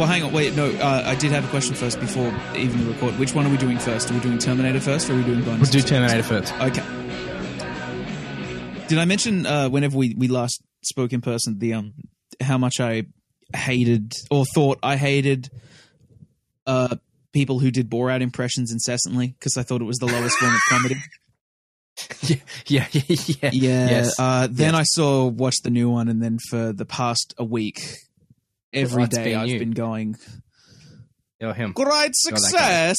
Well, hang on. Wait, no. Uh, I did have a question first before even the record. Which one are we doing first? Are we doing Terminator first, or are we doing Bond? We'll do Terminator first. Okay. Did I mention uh, whenever we, we last spoke in person the um how much I hated or thought I hated uh people who did Borat impressions incessantly because I thought it was the lowest form of comedy. Yeah, yeah, yeah. yeah. Yeah. Yes. Uh, then Yes. I saw watched the new one, and then for the past a week, every day I've you. been going Oh, him. great success.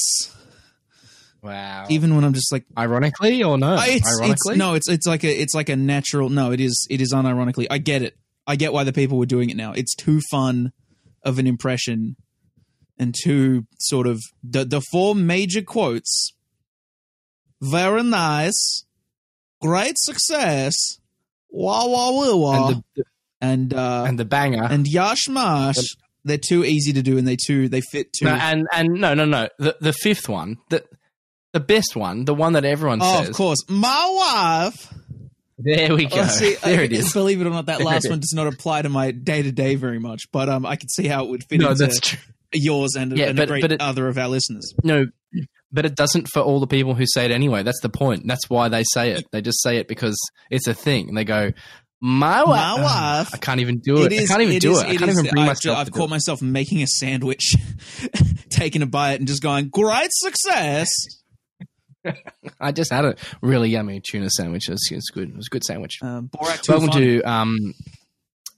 Wow. Even when I'm just like, ironically or no? It's, it's ironically, no, it's it's like a it's like a natural. No, it is it is unironically. I get it. I get why the people were doing it now. It's too fun of an impression, and too sort of the the four major quotes. Very nice, great success. Wah wah wah wah, and the, and uh, and the banger. and Jagshemash. They're too easy to do, and they too they fit too. no, and and no, no, no. The the fifth one, the the best one, the one that everyone oh, says. of course, my wife. There we go. Oh, see, there I- it is. Believe it or not, that There last one does not apply to my day to day very much, but um, I can see how it would fit No, into that's true. yours and, Yeah, and a but- great but it- other of our listeners. No, but it doesn't for all the people who say it anyway. That's the point. That's why they say it. They just say it because it's a thing. And they go, my wife. My wife. I can't even do it. I can't even do is- it. I can't is- even bring I've, myself I've caught it. myself making a sandwich, taking a bite, and just going, "Great success!" I just had a really yummy tuna sandwich. It was, it good. It was a good sandwich. Um, Borat Welcome funny. to um,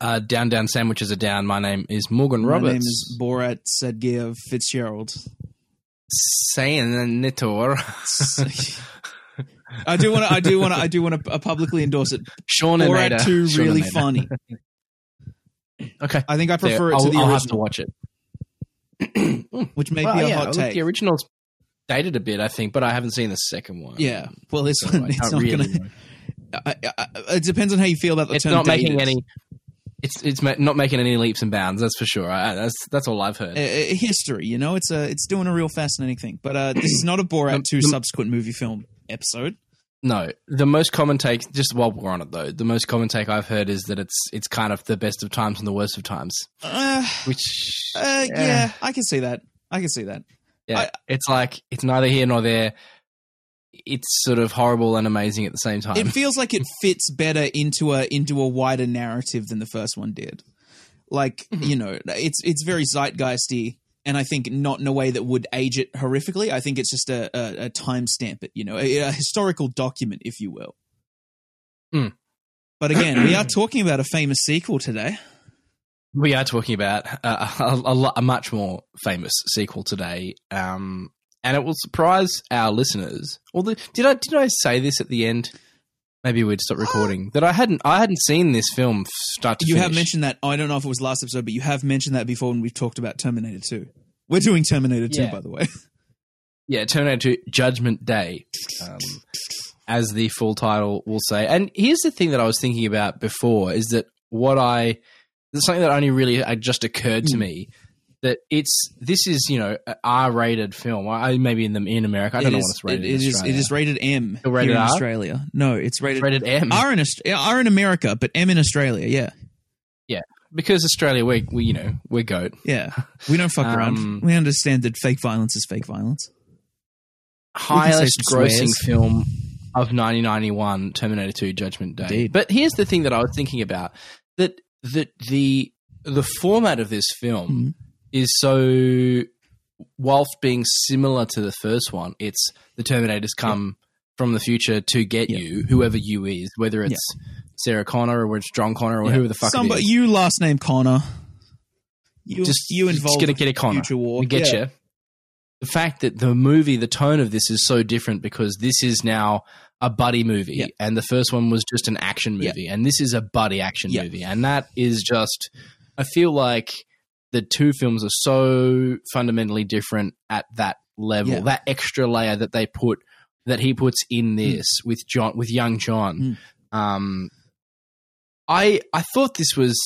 uh, Down Down Sandwiches Are Down. My name is Morgan Roberts. My name is Borat Sedgeir Fitzgerald. Senator. I do want to. I do want to. I do want to publicly endorse it. Seanator. Borat two really Seanator. funny. Okay. I think I prefer There. it to I'll, the I'll have to watch it. which may Well, be a yeah, hot take. The original's dated a bit, I think, but I haven't seen the second one. Yeah. Well, this So one it's can't really gonna. I, I, it depends on how you feel about the It's term. not making any. It's it's not making any leaps and bounds. That's for sure. I, that's that's all I've heard. Uh, uh, history. You know, it's a it's doing a real fascinating thing. But uh, this is not a Borat two subsequent movie film episode. No, the most common take, just while we're on it though, the most common take I've heard is that it's it's kind of the best of times and the worst of times. Uh, Which, uh, yeah. I can see that. I can see that. yeah, I- it's like it's neither here nor there. It's sort of horrible and amazing at the same time. It feels like it fits better into a into a wider narrative than the first one did. Like Mm-hmm. you know, it's it's very zeitgeisty, and I think not in a way that would age it horrifically. I think it's just a a, a timestamp it, you know, a, a historical document, if you will. Mm. But again, we are talking about a famous sequel today. We are talking about uh, a, a, a much more famous sequel today, um, and it will surprise our listeners. Although, did I did I say this at the end? Maybe we'd stop recording. That I hadn't I hadn't seen this film start to You have mentioned that. I don't know if it was last episode, but you have mentioned that before when we've talked about Terminator 2. We're doing Terminator 2, Yeah. by the way. yeah, Terminator 2 Judgment Day, um, as the full title will say. And here's the thing that I was thinking about before is that what I there's something that only really just occurred to Hmm. me that it's this is you know R rated film. I maybe in the in America I don't It know is- what it's rated. it in is- it is rated M Still rated here in R? Australia. No, it's rated, rated M R in, R in America, but M in Australia. Yeah, yeah. because Australia we we you know we're goat. yeah. We don't fuck Um, around. We understand that fake violence is fake violence. highest grossing swears. film of 1991 Terminator 2 Judgment Day. Indeed. But here's the thing that I was thinking about that that the the format of this film Mhm. Is so whilst being similar to the first one it's the Terminators come from the future to get Yeah. you whoever you is whether it's Sarah Connor or whether it's John Connor or Yeah. whoever the fuck Somebody, it is. you last name Connor. You just you just involved gonna get a Connor. future war. We get Yeah. you. The fact that the movie, the tone of this is so different because this is now a buddy movie, Yeah. and the first one was just an action Yeah. movie, and this is a buddy action Yeah. movie, and that is just. I feel like the two films are so fundamentally different at that level, Yeah. that extra layer that they put that he puts in this with John with young John. Um, I I thought this was.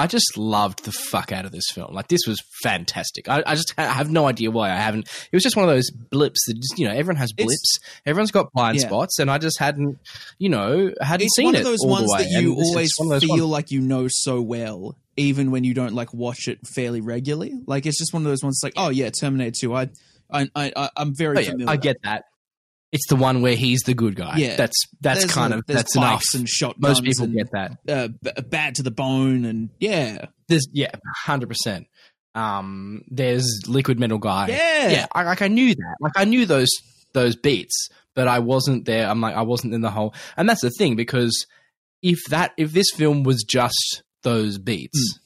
I just loved the fuck out of this film. Like this was fantastic. I, I just ha- have no idea why I haven't. It was just one of those blips that just you know everyone has It's- blips. Everyone's got blind Yeah. spots, and I just hadn't you know hadn't It's seen one it of those ones that you And this is always feel ones- like you know so well. even when you don't like watch it fairly regularly. Like it's just one of those ones. Like, oh yeah, Terminator Two. I, I, I I'm very Oh, yeah, familiar. I get that. It's the one where he's the good guy. Yeah. that's that's There's kind a- of that's enough. and shotguns. Most people and, get that. uh, b- bad to the bone, and yeah, There's yeah, hundred percent. Um, there's Liquid Metal Guy. yeah, yeah. I, like I knew that. Like I knew those those beats, but I wasn't there. I'm like I wasn't in the whole. And that's the thing because if that if this film was just those beats,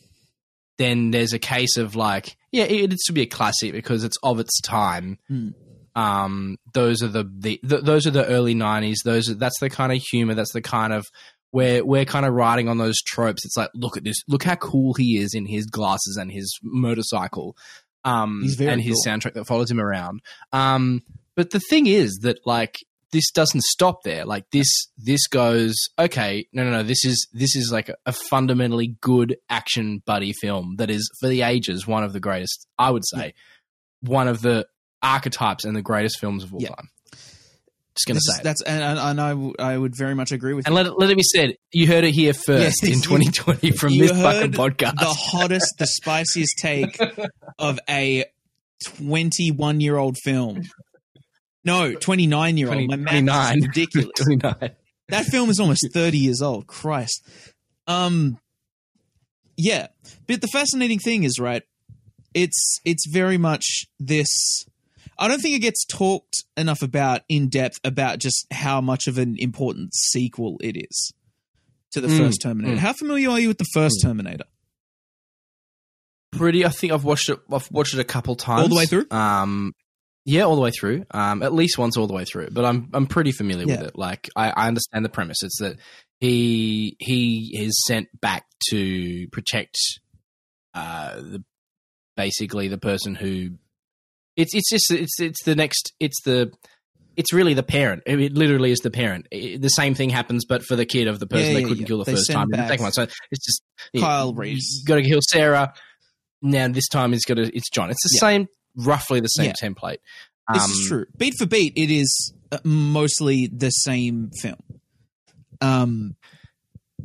then there's a case of like yeah, it, it should be a classic because it's of its time. Mm. Um, those are the, the, th those are the early '90s. Those are, that's the kind of humor. That's the kind of where we're kind of riding on those tropes. It's like, look at this, look how cool he is in his glasses and his motorcycle, um, He's very and his cool. soundtrack that follows him around. Um, but the thing is that like this doesn't stop there. Like this, this goes okay. No, no, no. This is this is like a, a fundamentally good action buddy film that is for the ages one of the greatest. I would say one of the archetypes and the greatest films of all Yeah. time. Just gonna This is- say. it. that's and, and I, w- I would very much agree with And let it, let it be said, you heard it here first Yes, in you- 2020 from you this fucking podcast. the hottest, the spiciest take of a 21 year old film. No, 29 year old. My math 29. is ridiculous. 29. That film is almost 30 years old. Christ. Um yeah, but the fascinating thing is right it's it's very much this I don't think it gets talked enough about in depth about just how much of an important sequel it is to the Mm, first Terminator. mm. How familiar are you with the first Terminator? Pretty. I think I've watched it. I've watched it a couple times. All the way through? Um, yeah, all the way through. Um, at least once all the way through. But I'm I'm pretty familiar with it. Like I, I understand the premise. It's that he he is sent back to protect uh the basically the person who it's it's just it's it's the next it's the it's really the parent. It it literally is the parent. It- the same thing happens, but for the kid of the person Yeah, they yeah, couldn't yeah. kill the They first time in the second one. So it's just Kyle Reese. Got to kill Sarah. Now this time he's got to. It's John. It's the same, roughly the same template. This Um, is true. Beat for beat, it is uh, mostly the same film. Um,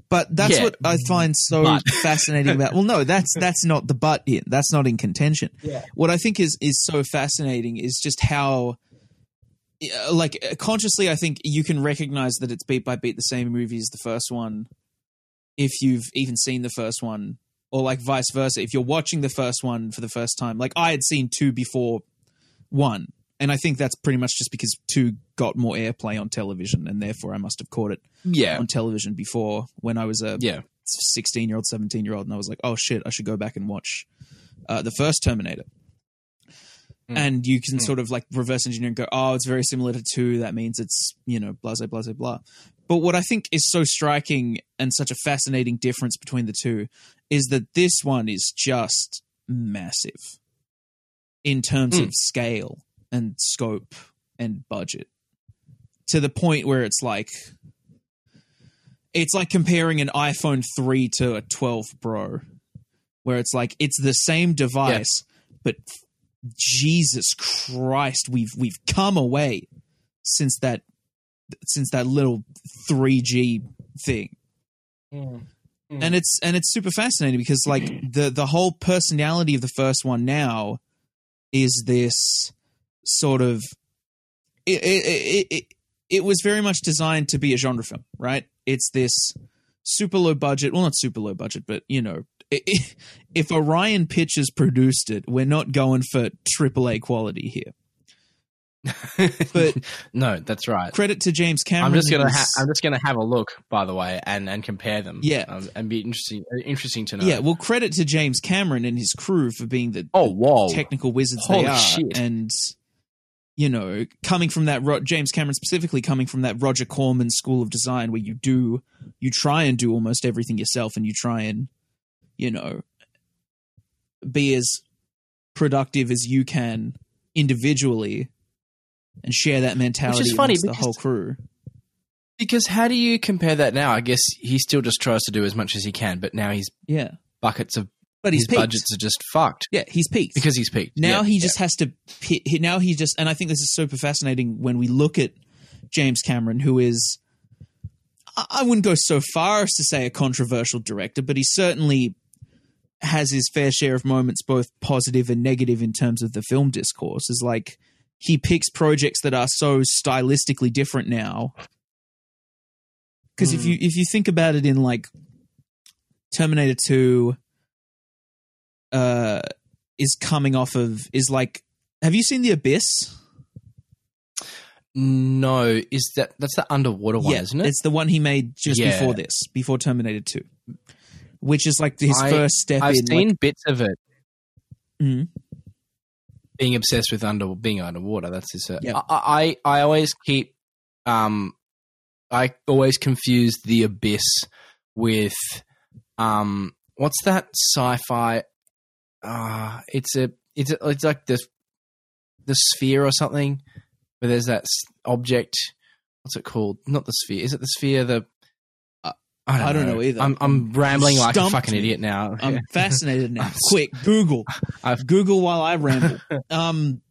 but that's Yeah. what I find so But. fascinating about. Well, no, that's that's not the but in. That's not in contention. Yeah. What I think is is so fascinating is just how, uh, like, uh, consciously, I think you can recognize that it's beat by beat the same movie as the first one, if you've even seen the first one, or like vice versa. If you're watching the first one for the first time, like I had seen two before one. And I think that's pretty much just because two got more airplay on television, and therefore I must have caught it Yeah, on television before when I was a yeah, 16 year old, 17 year old, and I was like, oh shit, I should go back and watch uh, the first Terminator. Mm. And you can Mm. sort of like reverse engineer and go, oh, it's very similar to two. That means it's, you know, blah, blah, blah, blah. But what I think is so striking and such a fascinating difference between the two is that this one is just massive in terms Mm. of scale and scope and budget to the point where it's like it's like comparing an iPhone 3 to a 12 Pro where it's like it's the same device but Jesus Christ we've we've come away since that since that little 3G thing Mm. and it's and it's super fascinating because like the the whole personality of the first one now is this sort of it it, it, it, it was very much designed to be a genre film right it's this super low budget well not super low budget but you know if orion pictures produced it we're not going for triple a quality here but no, that's right. credit to james cameron I'm just gonna ha- I'm just gonna have a look, by the way, and and compare them. Yeah. um, and be interesting interesting to know. yeah well credit to james cameron and his crew for being the Oh, whoa. technical wizards Holy they are, shit. and you know, coming from that Ro- James Cameron specifically coming from that Roger Corman school of design, where you do you try and do almost everything yourself, and you try and you know be as productive as you can individually, and share that mentality funny amongst the whole crew. Because how do you compare that now? I guess he still just tries to do as much as he can, but now he's Yeah, buckets of but he's his peaked. budgets are just fucked Yeah, he's peaked because he's peaked. Now Yeah, he yeah. just has to. he- Now he just, and I think this is super fascinating when we look at James Cameron, who is, I wouldn't go so far as to say a controversial director, but he certainly has his fair share of moments, both positive and negative, in terms of the film discourse. Is like he picks projects that are so stylistically different now. Because if Mm. you if you think about it in like Terminator Two, uh, is coming off of is like, have you seen The Abyss? No, is that that's the underwater one, isn't it? It's the one he made just Yeah. before this, before Terminator Two, which is like his I- first step I've in. seen like, bits of it. Mhm. Being obsessed with under being underwater. That's his. Uh, Yep. I, I I always keep um I always confuse the abyss with um what's that sci-fi? Uh it's a it's a, it's like the the sphere or something where there's that object. What's it called? Not the sphere. Is it the sphere? The uh, I don't, I don't know either. I'm, I'm rambling like a fucking me. idiot now. I'm fascinated now. Quick, Google. I've- Google while I ramble. Um,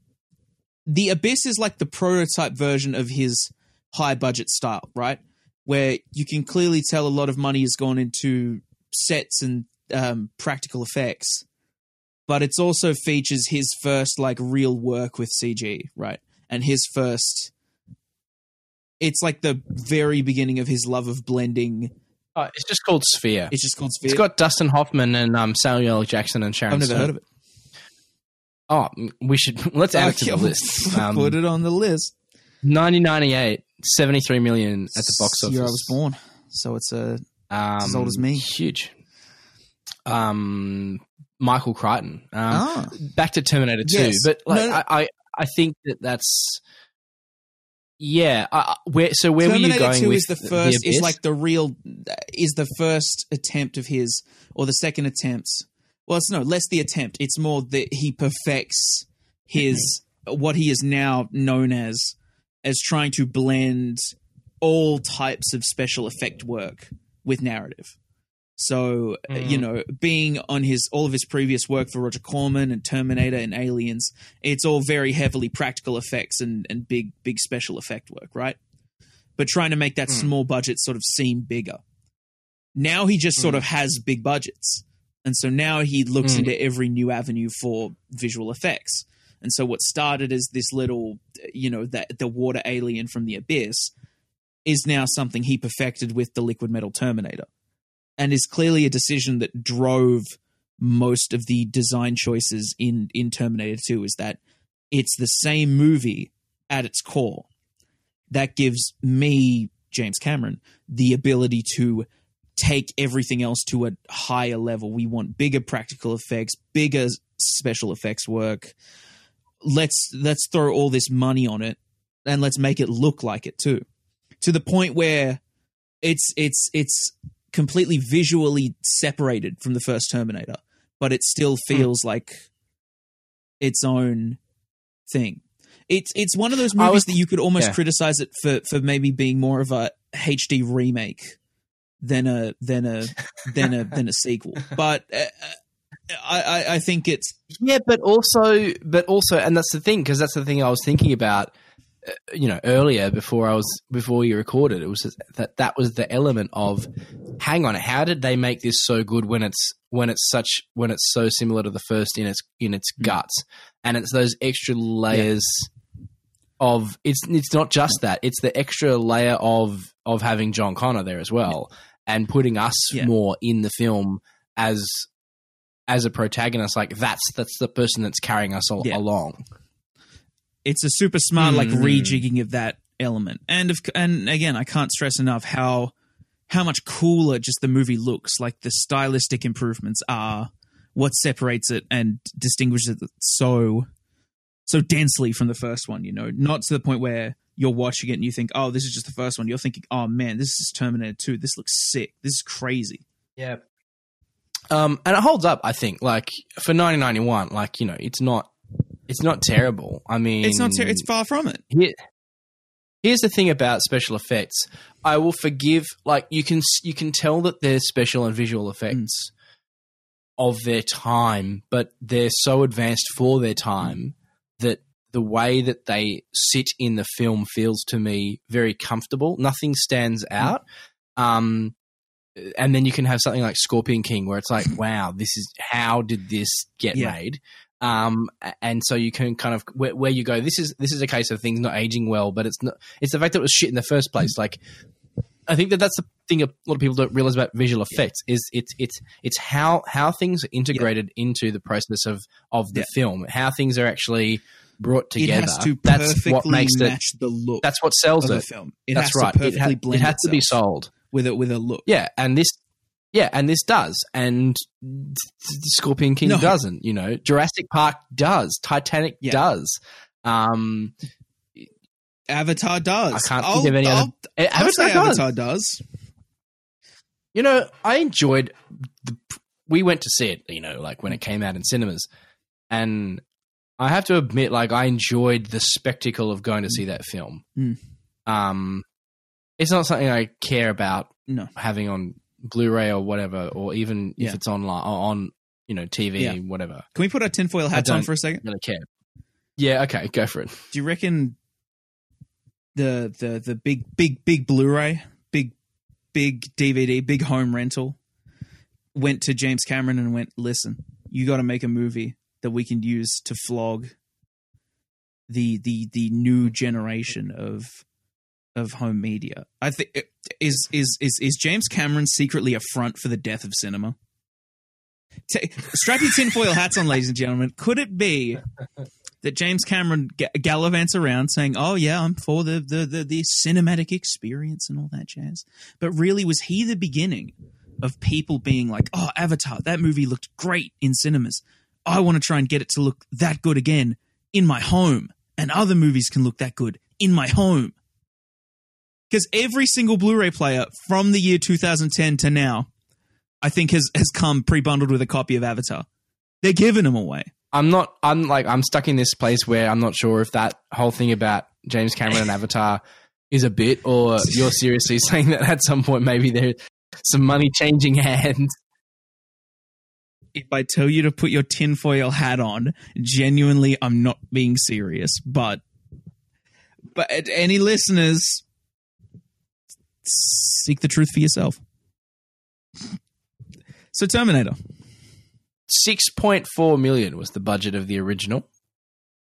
the Abyss is like the prototype version of his high budget style, right? Where you can clearly tell a lot of money has gone into sets and um, practical effects, but it's also features his first like real work with CG, right? And his first. It's like the very beginning of his love of blending. Oh, it's just called Sphere. It's just called Sphere. It's got Dustin Hoffman and um, Samuel L. Jackson and Sharon. I've never Stone. heard of it. Oh, we should let's add it to the list. Um, Put it on the list. 1998, 73 million at the box office. Year I was born, so it's a Um, as old as me. Huge. Um, Michael Crichton. Um, ah. Back to Terminator 2, Yes. but like No, no. I, I, I think that that's yeah. I, I- where so where Terminator were you going 2 with is the first is like the real is the first attempt of his or the second attempt. Well, it's no less the attempt. It's more that he perfects his what he is now known as as trying to blend all types of special effect work with narrative. So uh, Mhm. you know, being on his all of his previous work for Roger Corman and Terminator and Aliens, it's all very heavily practical effects and and big big special effect work, right? But trying to make that Mm. small budget sort of seem bigger. Now he just sort Mm. of has big budgets, and so now he looks Mm. into every new avenue for visual effects. And so what started as this little, you know, that the water alien from the abyss is now something he perfected with the liquid metal Terminator, and is clearly a decision that drove most of the design choices in in Terminator 2 is that it's the same movie at its core. That gives me James Cameron the ability to take everything else to a higher level. We want bigger practical effects, bigger special effects work. Let's let's throw all this money on it and let's make it look like it too. To the point where it's it's it's completely visually separated from the first Terminator, but it still feels like its own thing. It's it's one of those movies was- that you could almost yeah. criticize it for for maybe being more of a HD remake than a than a than a than a sequel. But uh, I I- I think it's Yeah, but also, but also, and that's the thing because that's the thing I was thinking about. You know, earlier before I was before you recorded, it was just that that was the element of, hang on, how did they make this so good when it's when it's such when it's so similar to the first in its in its Mm. guts, and it's those extra layers of it's it's not just that it's the extra layer of of having John Connor there as well and putting us Yeah. more in the film as as a protagonist like that's that's the person that's carrying us all, Yeah. along it's a super smart like Mhm. rejigging of that element. And of and again i can't stress enough how how much cooler just the movie looks. Like the stylistic improvements are what separates it and distinguishes it so so densely from the first one you know? Not to the point where you're watching it and you think oh this is just the first one. You're thinking oh man this is terminator 2 this looks sick. This is crazy. Yeah. Um and it holds up i think. Like for 1991 like you know it's not it's not terrible i mean it's not ter- it's far from it Here, here's the thing about special effects. I will forgive. Like you can you can tell that they're special and visual effects of their time, but they're so advanced for their time that the way that they sit in the film feels to me very comfortable. Nothing stands out. Um, and then you can have something like Scorpion King, where it's like, wow, this is how did this get Yeah. made? Um, and so you can kind of where, where you go. This is this is a case of things not aging well, but it's not. It's the fact that it was shit in the first place. Like, I think that that's the thing a lot of people don't realize about visual effects is it's it's it's how how things are integrated into the process of of the Yeah. film, how things are actually brought together. It has to that's what makes it. match the look That's what sells of the film. It that's right. It, ha- it has to be sold. with a with a look. Yeah, and this, yeah, and this does, and Scorpion King No. doesn't. You know, Jurassic Park does, Titanic Yeah. does. Um, Avatar does. I can't I'll- think of any I'll- other. I'll say Avatar does. Avatar does. You know, I enjoyed. The, we went to see it. You know, like when it came out in cinemas, and I have to admit, like I enjoyed the spectacle of going to see that film. Mm. Um, it's not something I care about No. having on Blu-ray or whatever, or even Yeah. if it's online on you know TV, Yeah. whatever. Can we put our tinfoil hats on for a second? Really care. Yeah. Okay. Go for it. Do you reckon the the the big big big Blu-ray, big big DVD, big home rental went to James Cameron and went, "Listen, you got to make a movie that we can use to flog the the the new generation of of home media." I think is is is is James Cameron secretly a front for the death of cinema? T- strap your tinfoil hats on, ladies and gentlemen. Could it be that James Cameron ga- gallivants around saying, "Oh yeah, I'm for the, the the the cinematic experience and all that jazz," but really was he the beginning of people being like, "Oh, Avatar, that movie looked great in cinemas. I want to try and get it to look that good again in my home, and other movies can look that good in my home." Because every single Blu-ray player from the year 2010 to now, I think has has come pre-bundled with a copy of Avatar. They're giving them away. I'm not. I'm like. I'm stuck in this place where I'm not sure if that whole thing about James Cameron and Avatar is a bit, or you're seriously saying that at some point maybe there's some money changing hands. if I tell you to put your tinfoil hat on, genuinely, I'm not being serious. But, but any listeners, seek the truth for yourself. So, Terminator. Six point four million was the budget of the original.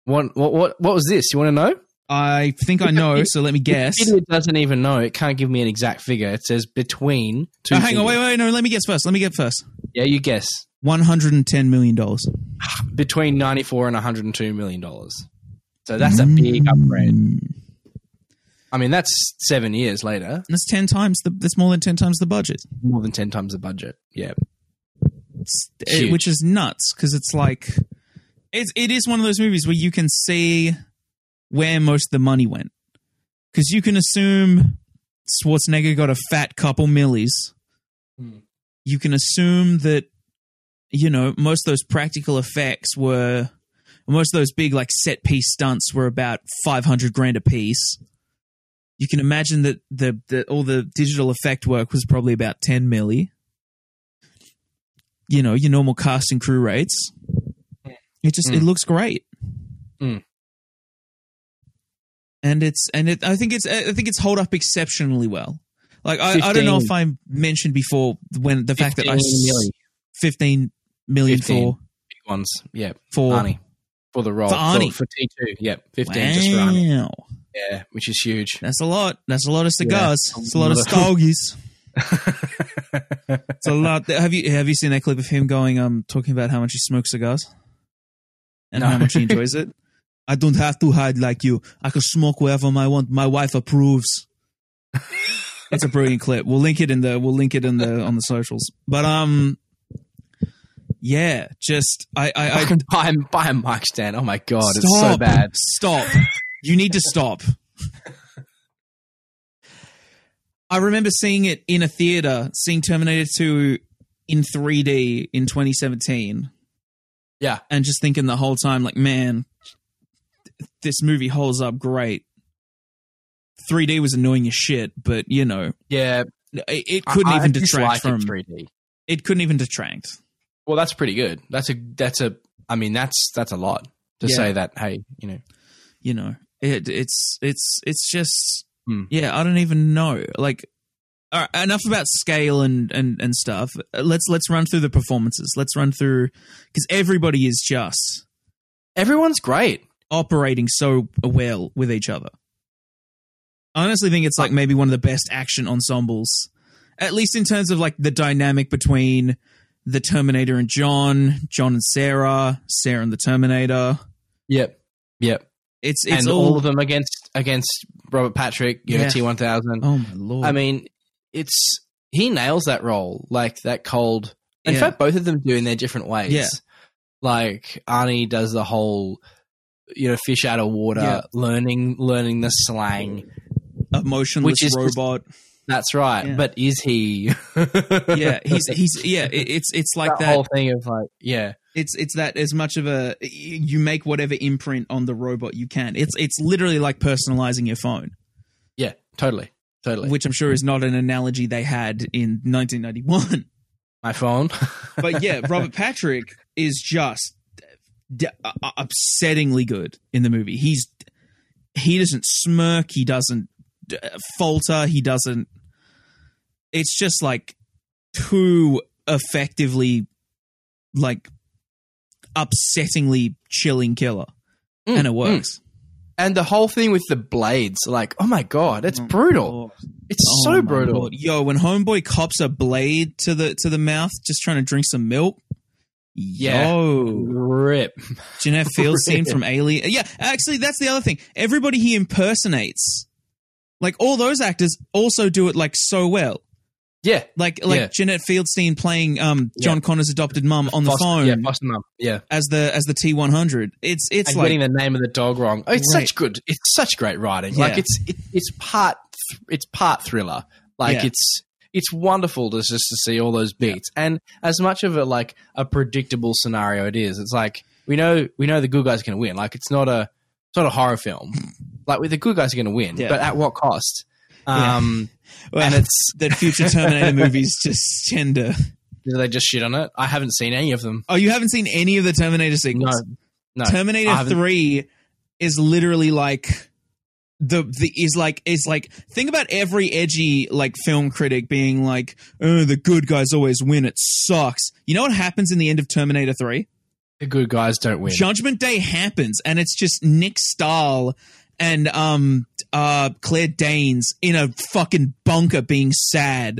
What? What? What, what was this? You want to know? I think I know, so let me guess. It doesn't even know. It can't give me an exact figure. It says between two. Oh, hang on, wait, wait, no, let me guess first. Let me get first. Yeah, you guess. $110 million. Between ninety four and one hundred and two million dollars. So that's a big upgrade. Hmm. I mean, that's seven years later. That's 10 times the, that's more than 10 times the budget. More than ten times the budget. Yeah. It- which is nuts because it's like it's it is one of those movies where you can see where most of the money went because you can assume Schwarzenegger got a fat couple millies. Hmm. You can assume that you know most of those practical effects were most of those big like set piece stunts were about five hundred grand a piece. You can imagine that the, the all the digital effect work was probably about ten milli you know your normal cast and crew rates. It just it Mm. looks great, Mm. and it's and it. I think it's I think it's hold up exceptionally well. Like I, I don't know if I mentioned before when the fact that I 15 million. fifteen million 15. for Big ones. Yeah. for Arnie. For the role. For Arnie. For, T2. Yeah. 15 just for Arnie. Wow. Yeah. Which is huge. That's a lot. That's a lot of cigars. Yeah. It's a lot of stogies. It's a lot. Have you have you seen that clip of him going um talking about how much he smokes cigars and No. how much he enjoys it? I don't have to hide like you. I can smoke wherever I want. My wife approves. it's a brilliant clip. We'll link it in the we'll link it in the on the socials. But um, yeah, just I I, I Fucking buy, a- buy a mic stand. Oh my God. stop, It's so bad. Stop. You need to stop. I remember seeing it in a theater, seeing Terminator 2 in 3D in 2017, Yeah. and just thinking the whole time, like, man, this movie holds up great. 3D was annoying as shit, but you know, Yeah. it, it couldn't I- I even dislike detract from. 3D. It couldn't even detract. Well, that's pretty good. That's a, that's a, I mean, that's, that's a lot to Yeah. say that, hey, you know, you know it it's it's it's just Hmm. yeah i don't even know like right, enough about scale and and and stuff. Let's let's run through the performances. Let's run through because everybody is just Everyone's great. operating so well with each other. I honestly think it's like maybe one of the best action ensembles, at least in terms of like the dynamic between the Terminator and John, John and Sarah, Sarah and the Terminator. Yep. Yep. It's it's and all, all, of them against against Robert Patrick, Yeah. T one thousand. Oh my lord! I mean, it's he nails that role, like that cold. In Yeah. fact, both of them do in their different ways. Yeah. Like Arnie does the whole, you know, fish out of water, Yeah. learning learning the slang. a motionless which is just- robot. That's right. Yeah. But is he? yeah, he's he's yeah. It, it's it's like that, that. whole thing of like, yeah, It's it's that as much of a you make whatever imprint on the robot you can. It's it's literally like personalizing your phone, yeah, totally, totally. which I'm sure is not an analogy they had in 1991. My phone. But yeah, Robert Patrick is just d- uh, upsettingly good in the movie. He's he doesn't smirk, he doesn't uh, falter, he doesn't. It's just like too effectively, like upsettingly chilling killer, Mm, and it mm. works. And the whole thing with the blades, like, oh my god, it's brutal. It's Oh so brutal. Lord. Yo, when Homeboy cops a blade to the to the mouth, just trying to drink some milk. Yeah. Yo, Rip. Jeanette Fields scene from Alien. Yeah, actually, that's the other thing. Everybody he impersonates, like all those actors, also do it like so well. Yeah. Like like Yeah. Jeanette Fieldstein playing um John Connor's adopted mum on the Foster- phone Yeah, Foster Mum. Yeah. as the as the T one hundred. It's it's and like getting the name of the dog wrong. Oh, it's Right. such good. It's such great writing. Like it's it, it's part it's part thriller. Like Yeah. it's it's wonderful to just to see all those beats. And as much of a like a predictable scenario it is, it's like we know we know the good guys are going to win. Like it's not a it's not a horror film. Like the good guys are going to win, Yeah. but at what cost? Yeah. Um, well, and it's that future Terminator movies just tend to. do they just shit on it? I haven't seen any of them. Oh, you haven't seen any of the Terminator No, sequels? no. Terminator Three is literally like the the is like is like think about every edgy like film critic being like, oh, the good guys always win. It sucks. You know what happens in the end of Terminator Three? The good guys don't win. Judgment Day happens, and it's just Nick Stahl and um uh Claire Danes in a fucking bunker being sad.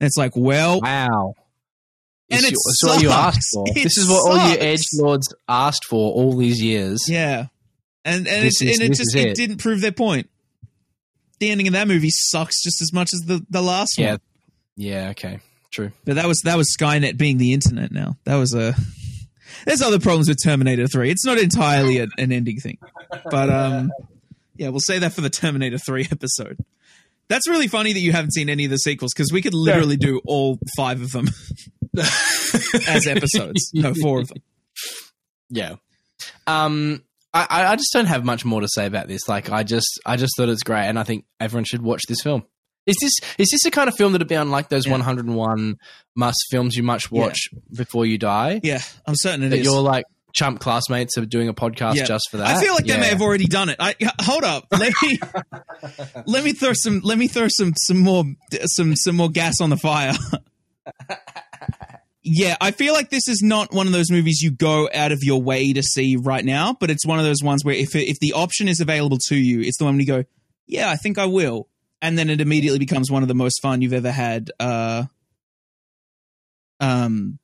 And it's like, well, Wow. And This it is what you asked for. It this is what all you sucks. edge lords asked for all these years. Yeah, and and This it, is- and it just it. it. didn't prove their point. The ending of that movie sucks just as much as the the last Yeah. one. Yeah, okay. True. But that was that was Skynet being the internet. Now that was a. There's other problems with Terminator Three. It's not entirely a, an ending thing, but um, yeah, we'll say that for the Terminator Three episode. That's really funny that you haven't seen any of the sequels because we could literally do all five of them as episodes. No, four of them. Yeah. Um I, I- I just don't have much more to say about this. Like I just I just thought it's great and I think everyone should watch this film. Is this is this the kind of film that'd be on like those Yeah. 101 must films you must watch before you die? Yeah, I'm certain it that is. your like chump classmates are doing a podcast Yeah. just for that. I feel like they may have already done it. I hold up. Let me let me throw some let me throw some some more some some more gas on the fire. yeah, I feel like this is not one of those movies you go out of your way to see right now, but it's one of those ones where if if the option is available to you, it's the one where you go, yeah, I think I will, and then it immediately becomes one of the most fun you've ever had. Uh, um,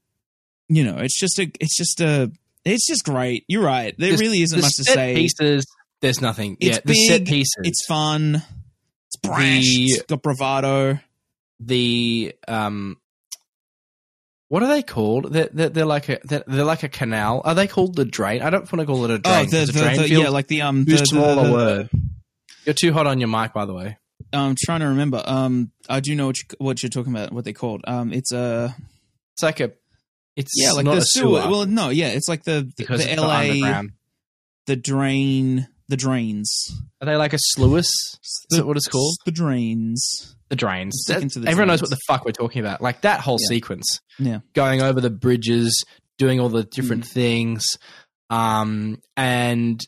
you know, it's just a it's just a it's just great. You're right. There This- really isn't the much to say. Pieces, there's nothing. It's yeah, the set pieces. It's fun. It's brash. The- it's got bravado. the um what are they called? They're, they're, they're like a they're, they're like a canal. Are they called the drain? I don't want to call it a drain. Oh, the, 'cause a the, drain the yeah, like the um too the, small the, the- word. You're too hot on your mic, by the way. I'm trying to remember. Um, I do know what, you, what you're talking about. What they called. Um, it's a It's like a it's yeah, like not the a sewer. sewer, Well, no, yeah, it's like the because the LA the drain the drains. Are they like a sluice? Is The- that what it's called? The drains. The drains. The Everyone knows what the fuck we're talking about. Like that whole Yeah. sequence. Yeah. Going over the bridges, doing all the different Mm. things. Um and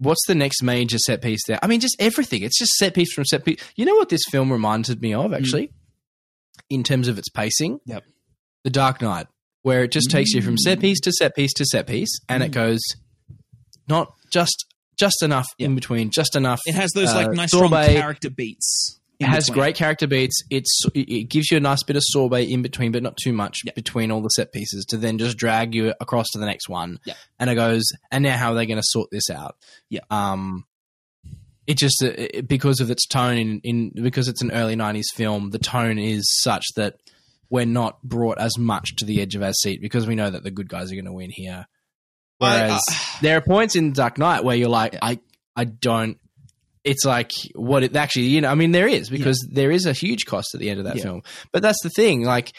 what's the next major set piece there? I mean, just everything. It's just set piece from set piece. You know what this film reminded me of actually, in terms of its pacing. Mm. Yep. The Dark Knight, where it just takes you from set piece to set piece to set piece, and it Mm. goes not just just enough in between, just enough. It has those uh, like nice strong character beats. It has between. great character beats. It's it gives you a nice bit of sorbet in between, but not too much Yeah. between all the set pieces to then just drag you across to the next one. Yeah. And it goes, and now how are they going to sort this out? Yeah. Um, it just uh, it, because of its tone in, in because it's an early '90s film, the tone is such that we're not brought as much to the edge of our seat because we know that the good guys are going to win here. I- Whereas there are points in Dark Knight where you're like, I, I don't. It's like what it actually, you know. I mean, there is because there is a huge cost at the end of that Yeah. film. But that's the thing, like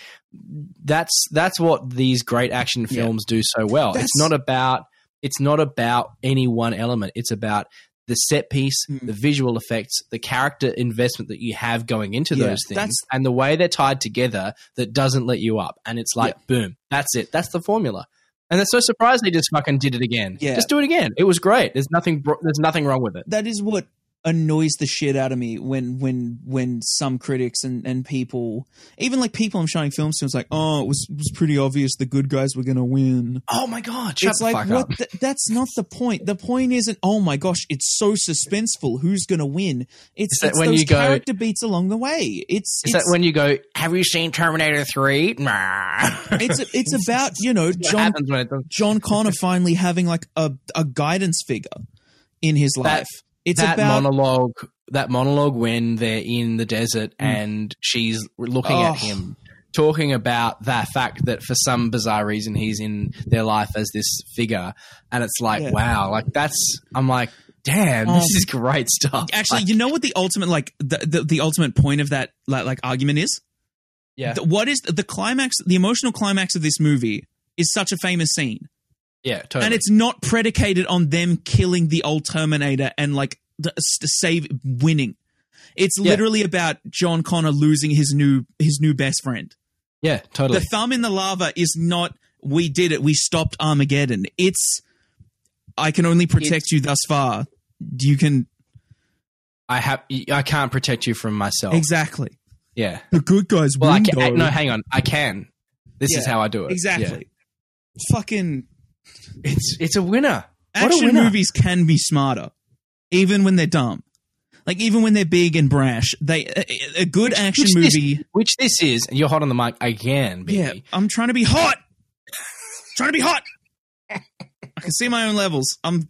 that's that's what these great action Yeah. films do so well. That's- it's not about it's not about any one element. It's about the set piece, Mm. the visual effects, the character investment that you have going into Yeah, those things, and the way they're tied together that doesn't let you up. And it's like, boom, that's it. That's the formula. And they're so surprised they just fucking did it again. Yeah. Just do it again. It was great. There's nothing. There's nothing wrong with it. that is what annoys the shit out of me when when when some critics and, and people even like people I'm showing films to it's like oh it was it was pretty obvious the good guys were gonna win Oh my god! Shut it's like what the, that's not the point the point isn't oh my gosh it's so suspenseful who's gonna win it's, it's when those you go- character beats along the way it's Is it's, that when you go? Have you seen Terminator Three? It's it's about you know John happens when it does. John Connor finally having like a a guidance figure in his That- life it's that about monologue. That monologue when they're in the desert and she's looking Oh. at him, talking about that fact that for some bizarre reason he's in their life as this figure, and it's like, Yeah. wow, like that's. I'm like, damn, Um, this is great stuff. Actually, Like, you know what the ultimate like the, the the ultimate point of that like, like argument is? yeah, The- what is the climax? The emotional climax of this movie is such a famous scene, yeah, totally. and it's not predicated on them killing the old Terminator and like the, the save winning. It's Yeah. literally about John Connor losing his new his new best friend. yeah, totally. The thumb in the lava is not we did it. We stopped Armageddon. It's I can only protect you thus far. You can I have. I can't protect you from myself. exactly. Yeah. The good guys Well, I can. though. No, hang on. I can. This is how I do it. Exactly. Fucking Yeah. It's it's a winner. What a action winner. movies can be smarter, even when they're dumb. Like even when they're big and brash, they a, a good action which this- movie. Which this is, and you're hot on the mic again, baby. yeah, I'm trying to be hot. trying to be hot. I can see my own levels. I'm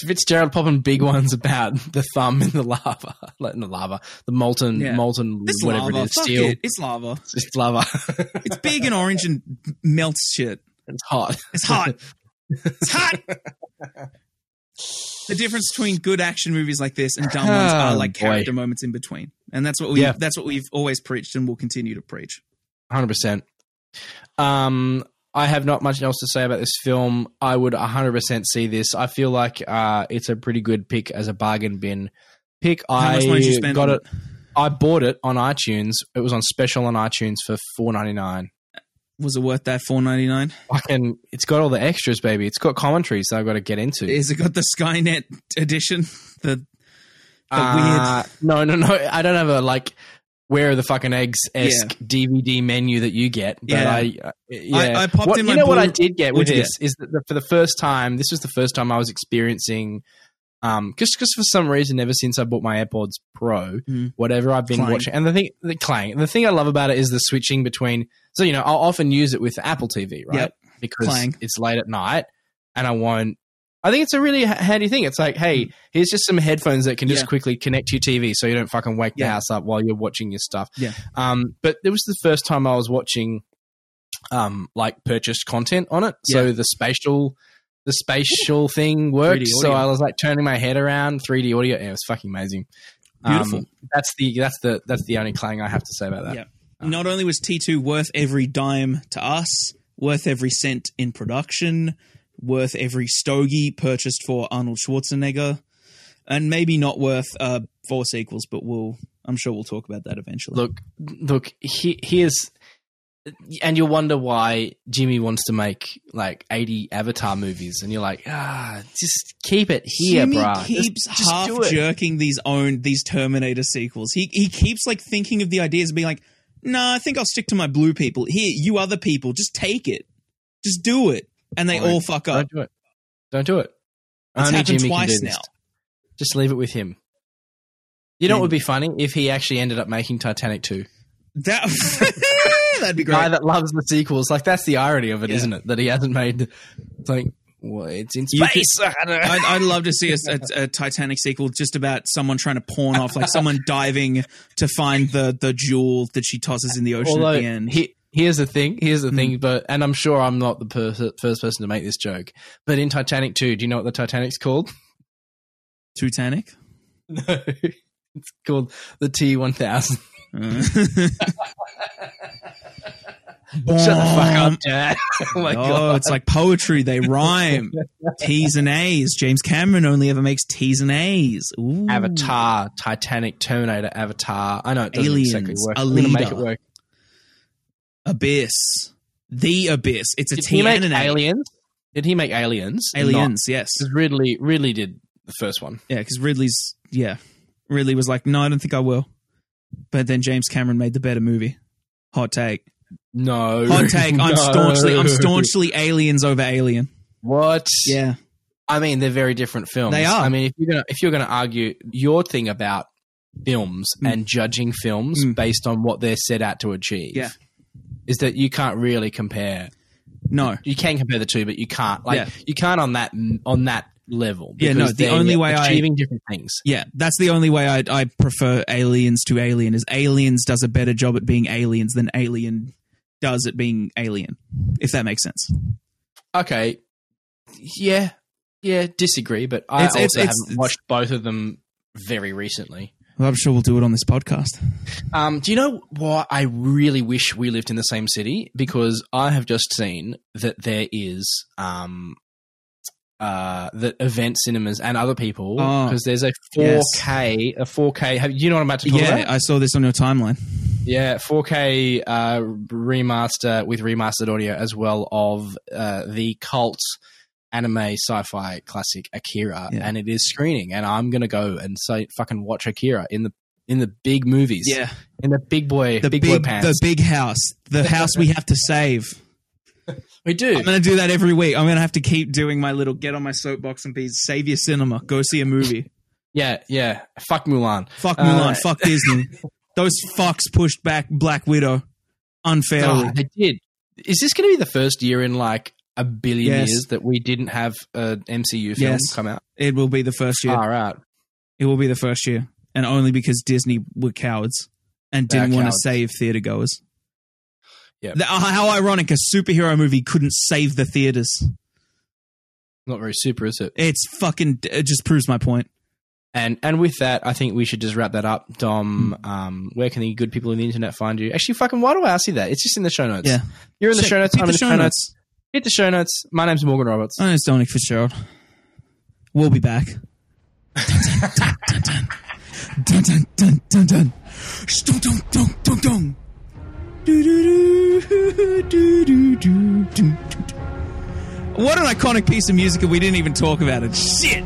Fitzgerald popping big ones about the thumb in the lava, like in the lava, the molten, Yeah. molten, it's whatever lava. it is, Fuck steel. it. It's lava. It's lava. It's big and orange and melts shit. It's hot. It's hot. It's hot. the difference between good action movies like this and dumb ones are Oh, like character moments in between, and that's what we Yeah. that's what we've always preached and will continue to preach. Hundred percent. Um, I have not much else to say about this film. I would hundred percent see this. I feel like uh, it's a pretty good pick as a bargain bin pick. How I much money did you spend got it. I bought it on iTunes. It was on special on iTunes for four ninety nine. Was it worth that four ninety nine? Fucking, it's got all the extras, baby. It's got commentaries that I've got to get into. Is it got the Skynet edition? The the Uh, no, no, no. I don't have a like where are the fucking eggs esque DVD menu that you get. But Yeah. I, uh, yeah. I- I popped What- in you know what I did get with this is that the, for the first time. This was the first time I was experiencing. Um, just because for some reason, ever since I bought my AirPods Pro, Mm. whatever I've been Clang. watching, and the thing, the clang, the thing I love about it is the switching between. So you know, I'll often use it with Apple TV, right? Yep. Because Clang. it's late at night, and I won't. I think it's a really handy thing. It's like, hey, here's just some headphones that can just. Yeah. quickly connect to your TV, so you don't fucking wake the house up while you're watching your stuff. Yeah. Um, but it was the first time I was watching, um, like purchased content on it. So the spatial, the spatial thing worked. So. I was like turning my head around, 3D audio. Yeah, it was fucking amazing. Beautiful. Um, that's the that's the that's the only clang I have to say about that. Yeah. Not only was T two worth every dime to us, worth every cent in production, worth every stogie purchased for Arnold Schwarzenegger, and maybe not worth uh, four sequels, but we'll I'm sure we'll talk about that eventually. Look, look. He, here's and you'll wonder why Jimmy wants to make like 80 Avatar movies, and you're like, ah, just keep it here, Jimmy bruh. keeps Just- just half jerking these own these Terminator sequels. He he keeps like thinking of the ideas and being like, "Nah, I think I'll stick to my blue people. Here, you other people, just take it, just do it." And they Fine. all fuck up. Don't do it. Don't do it. It's Only happened Jimmy twice now. this. Just leave it with him. You know what would be funny if he actually ended up making Titanic 2? That that'd be great. Guy great. that loves the sequels. Like that's the irony of it, Yeah. not it? That he hasn't made. Like, well, it's in You space. Could, I'd, I'd love to see a, a, a Titanic sequel just about someone trying to pawn off, like someone diving to find the the jewel that she tosses in the ocean Although, at the end. he, here's the thing. Here's the Hmm. thing. But and I'm sure I'm not the pers- first person to make this joke. But in Titanic 2, do you know what the Titanic's called? Titanic. No, it's called the T1000. Uh. Shut the fuck up, Dad. oh my oh, god. it's like poetry. They rhyme. T's and A's. James Cameron only ever makes T's and A's. Ooh. Avatar, Titanic, Terminator, Avatar. I know it doesn't Aliens, exactly work. a I'm make it work. Abyss. The Abyss. It's a Did T he make and an A. Aliens? Did he make Aliens? Aliens, yes. Because Ridley, Ridley did the first one. Yeah, because Ridley's, yeah. Ridley was like, no, I don't think I will. But then James Cameron made the better movie. Hot take. No. Hot take. I'm No. staunchly, I'm staunchly aliens over alien. What? Yeah. I mean, they're very different films. They are. I mean, if you're gonna if you're gonna argue your thing about films Mm. and judging films Mm. based on what they're set out to achieve, Yeah. is that you can't really compare. No. You can compare the two, but you can't. Like Yeah. you can't on that on that level. Yeah, no, the only way I- achieving different things. Yeah, that's the only way I I prefer aliens to alien is aliens does a better job at being aliens than alien does at being alien. If that makes sense. Okay, yeah, yeah, disagree, but I It's- also it's- it's- haven't watched both of them very recently. Well, I'm sure we'll do it on this podcast. Um, do you know why I really wish we lived in the same city? Because I have just seen that there is um, uh, that event cinemas and other people Oh, because there's a yes. 4K, a 4K. Have you know what I'm about to talk Yeah, about? I saw this on your timeline. Yeah, 4K uh, remaster with remastered audio as well of uh, the cult anime sci-fi classic Akira, Yeah. and it is screening. And I'm gonna go and say fucking watch Akira in the in the big movies, Yeah. in the big boy, the big, big, the big house, the house we have to save. We do. I'm gonna do that every week. I'm gonna have to keep doing my little get on my soapbox and be save your cinema, go see a movie. Yeah, yeah. Fuck Mulan. Fuck Uh, Mulan, fuck Disney. Those fucks pushed back Black Widow unfairly. Oh, they did. Is this going to be the first year in like a billion Yes. years that we didn't have an MCU film Yes. come out? It will be the first year. Far out. It will be the first year, and only because Disney were cowards and didn't want to save theater goers. Yep. The- uh, how ironic! A superhero movie couldn't save the theaters. Not very super, is it? It's fucking. It just proves my point. And and with that, I think we should just wrap that up. Dom, um, where can the good people on the internet find you? Actually, fucking, why do I ask you that? It's just in the show notes. Yeah. You're in the Check- show notes. hit I'm the in the show show notes. Hit the show notes. My name's Morgan Roberts. My name's Dominic Fitzgerald. We'll be back. dun, dun, dun, dun, dun, dun, dun, dun, dun. Dun, dun, dun, What an iconic piece of music, and we didn't even talk about it. Shit.